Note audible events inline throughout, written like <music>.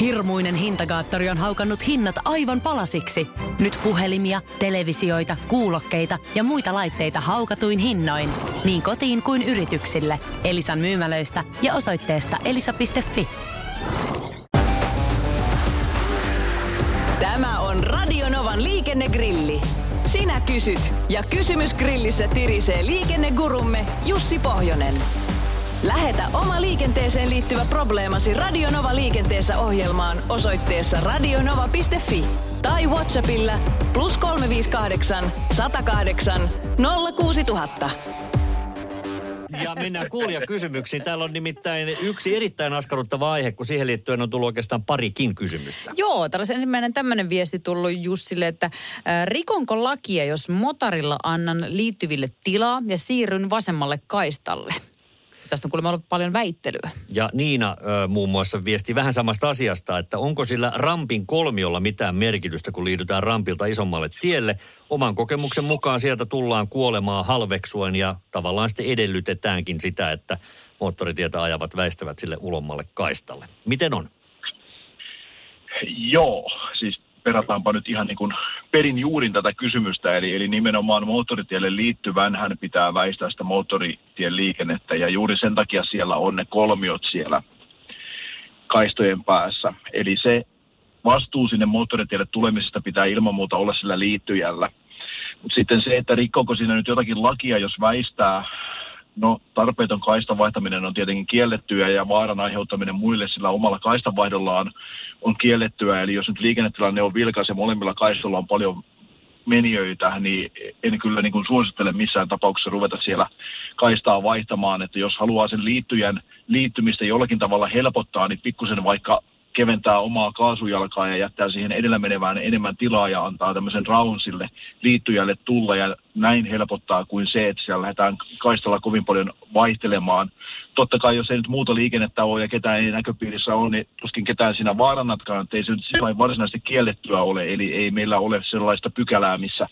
Hirmuinen hintakaattori on haukannut hinnat aivan palasiksi. Nyt puhelimia, televisioita, kuulokkeita ja muita laitteita haukatuin hinnoin. Niin kotiin kuin yrityksille. Elisan myymälöistä ja osoitteesta elisa.fi. Tämä on Radionovan liikennegrilli. Sinä kysyt ja kysymys grillissä tirisee liikennegurumme Jussi Pohjonen. Lähetä oma liikenteeseen liittyvä probleemasi Radionova liikenteessä ohjelmaan osoitteessa radionova.fi tai Whatsappilla plus 358 108 06000. Ja mennään kuulijakysymyksiin. Täällä on nimittäin yksi erittäin askarruttava aihe, kun siihen liittyen on tullut oikeastaan parikin kysymystä. Joo, täällä olisi ensimmäinen tämmöinen viesti tullut Jussille, että äh, rikonko lakia, jos motarilla annan liittyville tilaa ja siirryn vasemmalle kaistalle? Tästä on kuulemma ollut paljon väittelyä. Ja Niina ö, muun muassa viesti vähän samasta asiasta, että onko sillä rampin kolmiolla mitään merkitystä, kun liitytään rampilta isommalle tielle. Oman kokemuksen mukaan sieltä tullaan kuolemaan halveksuen ja tavallaan sitten edellytetäänkin sitä, että moottoritietä ajavat väistävät sille ulommalle kaistalle. Miten on? Joo, siis perataanpa nyt ihan niin kuin perin juurin tätä kysymystä, eli, eli nimenomaan moottoritielle liittyvän hän pitää väistää sitä moottoritien liikennettä, ja juuri sen takia siellä on ne kolmiot siellä kaistojen päässä. Eli se vastuu sinne moottoritielle tulemisesta pitää ilman muuta olla sillä liittyjällä. Mutta sitten se, että rikkoko siinä nyt jotakin lakia, jos väistää No tarpeeton kaistan vaihtaminen on tietenkin kiellettyä ja vaaran aiheuttaminen muille sillä omalla kaistanvaihdollaan on kiellettyä. Eli jos nyt liikennetilanne on vilkas ja molemmilla kaistolla on paljon menijöitä, niin en kyllä niin kuin suosittele missään tapauksessa ruveta siellä kaistaa vaihtamaan. Että jos haluaa sen liittyjän liittymistä jollakin tavalla helpottaa, niin pikkusen vaikka keventää omaa kaasujalkaa ja jättää siihen edellä menevään enemmän tilaa ja antaa tämmöisen raun sille liittyjälle tulla ja näin helpottaa kuin se, että siellä lähdetään kaistalla kovin paljon vaihtelemaan. Totta kai jos ei nyt muuta liikennettä ole ja ketään ei näköpiirissä ole, niin tuskin ketään siinä vaarannatkaan, että ei se nyt sillä varsinaisesti kiellettyä ole, eli ei meillä ole sellaista pykälää, missä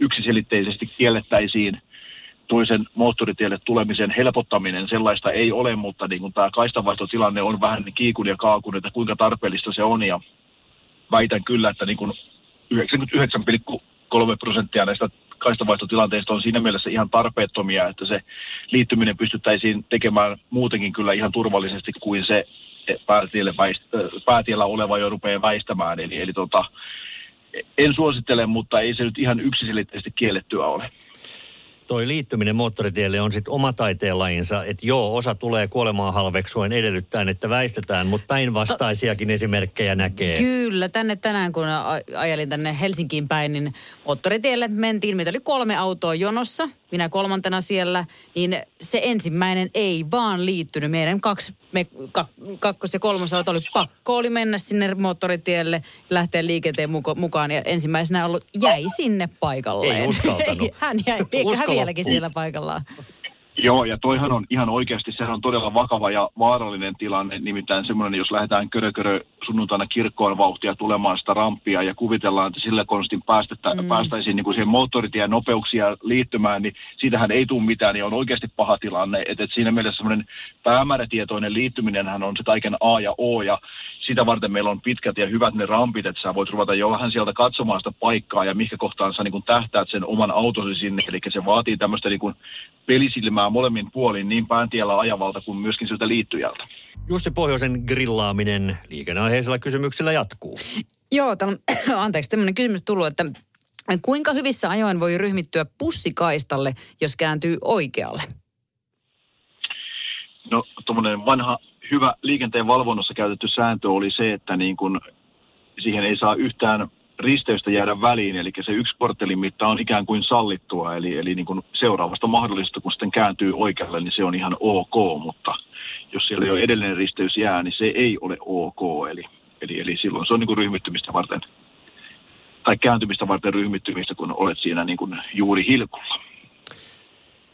yksiselitteisesti kiellettäisiin toisen moottoritielle tulemisen helpottaminen, sellaista ei ole, mutta niin kuin tämä kaistanvaihtotilanne on vähän kiikun ja kaakun, että kuinka tarpeellista se on ja väitän kyllä, että niin kuin 99,3 prosenttia näistä kaistanvaihtotilanteista on siinä mielessä ihan tarpeettomia, että se liittyminen pystyttäisiin tekemään muutenkin kyllä ihan turvallisesti kuin se päätiellä, väist, päätiellä oleva jo rupeaa väistämään. Eli, eli tota, en suosittele, mutta ei se nyt ihan yksiselitteisesti kiellettyä ole toi liittyminen moottoritielle on sitten oma taiteenlajinsa, että joo, osa tulee kuolemaan halveksuen edellyttäen, että väistetään, mutta päinvastaisiakin esimerkkejä näkee. Kyllä, tänne tänään kun ajelin tänne Helsinkiin päin, niin moottoritielle mentiin, meitä oli kolme autoa jonossa, minä kolmantena siellä, niin se ensimmäinen ei vaan liittynyt. Meidän kaksi, me, kak, kakkos- ja kolmas auto oli pakko oli mennä sinne moottoritielle, lähteä liikenteen mukaan ja ensimmäisenä ollut jäi sinne paikalleen. Ei uskaltanut. <laughs> Hän jäi, hän vieläkin siellä paikallaan. Joo, ja toihan on ihan oikeasti, sehän on todella vakava ja vaarallinen tilanne, nimittäin semmoinen, jos lähdetään körö, körö sunnuntaina kirkkoon vauhtia tulemaan sitä rampia ja kuvitellaan, että sillä konstin päästettä, mm. päästäisiin niin kuin siihen moottoritien nopeuksia liittymään, niin siitähän ei tule mitään, niin on oikeasti paha tilanne. Että et siinä mielessä semmoinen päämäärätietoinen liittyminenhän on se kaiken A ja O, ja sitä varten meillä on pitkät ja hyvät ne rampit, että sä voit ruveta jo vähän sieltä katsomaan sitä paikkaa ja mikä kohtaan sä niin kuin tähtäät sen oman autosi sinne. Eli se vaatii tämmöistä niin kuin pelisilmää molemmin puolin niin pääntiellä ajavalta kuin myöskin siltä liittyjältä. Jussi Pohjoisen grillaaminen liikenneaiheisella kysymyksellä jatkuu. Joo, tämän, <clears throat> anteeksi, tämmöinen kysymys tullut, että kuinka hyvissä ajoin voi ryhmittyä pussikaistalle, jos kääntyy oikealle? No, tuommoinen vanha hyvä liikenteen valvonnassa käytetty sääntö oli se, että niin kun siihen ei saa yhtään risteystä jäädä väliin, eli se yksi korttelin mitta on ikään kuin sallittua, eli, eli niin kuin seuraavasta mahdollisesta, kun sitten kääntyy oikealle, niin se on ihan ok, mutta jos siellä jo edellinen risteys jää, niin se ei ole ok, eli, eli, eli silloin se on niin kuin ryhmittymistä varten, tai kääntymistä varten ryhmittymistä, kun olet siinä niin kuin juuri hilkulla.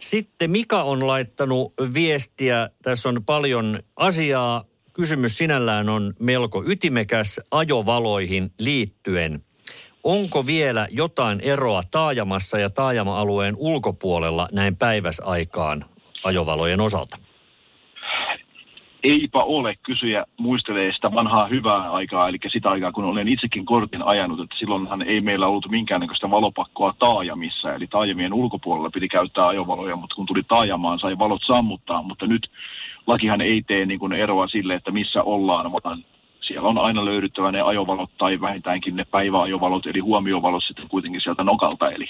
Sitten Mika on laittanut viestiä, tässä on paljon asiaa, kysymys sinällään on melko ytimekäs ajovaloihin liittyen. Onko vielä jotain eroa taajamassa ja taajama-alueen ulkopuolella näin päiväsaikaan ajovalojen osalta? Eipä ole. Kysyjä muistelee sitä vanhaa hyvää aikaa, eli sitä aikaa, kun olen itsekin kortin ajanut, että silloinhan ei meillä ollut minkäännäköistä valopakkoa taajamissa, eli taajamien ulkopuolella piti käyttää ajovaloja, mutta kun tuli taajamaan, sai valot sammuttaa, mutta nyt lakihan ei tee niin kuin eroa sille, että missä ollaan, vaan siellä on aina löydyttävä ne ajovalot tai vähintäänkin ne päiväajovalot, eli huomiovalot sitten kuitenkin sieltä nokalta, eli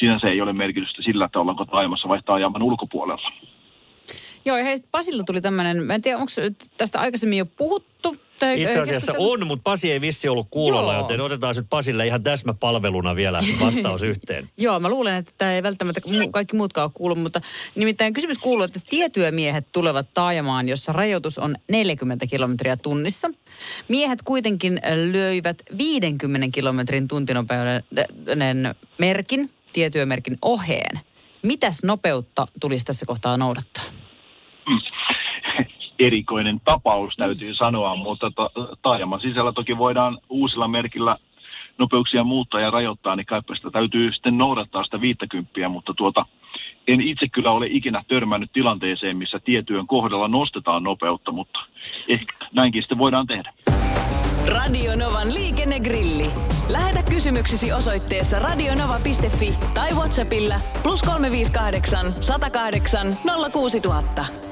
sinänsä ei ole merkitystä sillä, että ollaanko taajamassa vai taajaman ulkopuolella. Joo, hei, Pasilla tuli tämmöinen, en tiedä, onko tästä aikaisemmin jo puhuttu? Itse asiassa on, mutta Pasi ei vissi ollut kuulolla, Joo. joten otetaan nyt Pasille ihan täsmäpalveluna vielä vastaus yhteen. <laughs> Joo, mä luulen, että tämä ei välttämättä kaikki muutkaan ole kuullut, mutta nimittäin kysymys kuuluu, että tietyömiehet tulevat taajamaan, jossa rajoitus on 40 kilometriä tunnissa. Miehet kuitenkin löivät 50 kilometrin tuntinopeuden merkin, tietyömerkin oheen. Mitäs nopeutta tulisi tässä kohtaa noudattaa? Erikoinen tapaus, täytyy sanoa, mutta ta- taajaman sisällä toki voidaan uusilla merkillä nopeuksia muuttaa ja rajoittaa, niin kaipa sitä täytyy sitten noudattaa sitä 50, mutta tuota, en itse kyllä ole ikinä törmännyt tilanteeseen, missä tietyön kohdalla nostetaan nopeutta, mutta ehkä näinkin sitten voidaan tehdä. Radio Novan liikennegrilli. Lähetä kysymyksesi osoitteessa radionova.fi tai Whatsappilla plus 358 108 06000.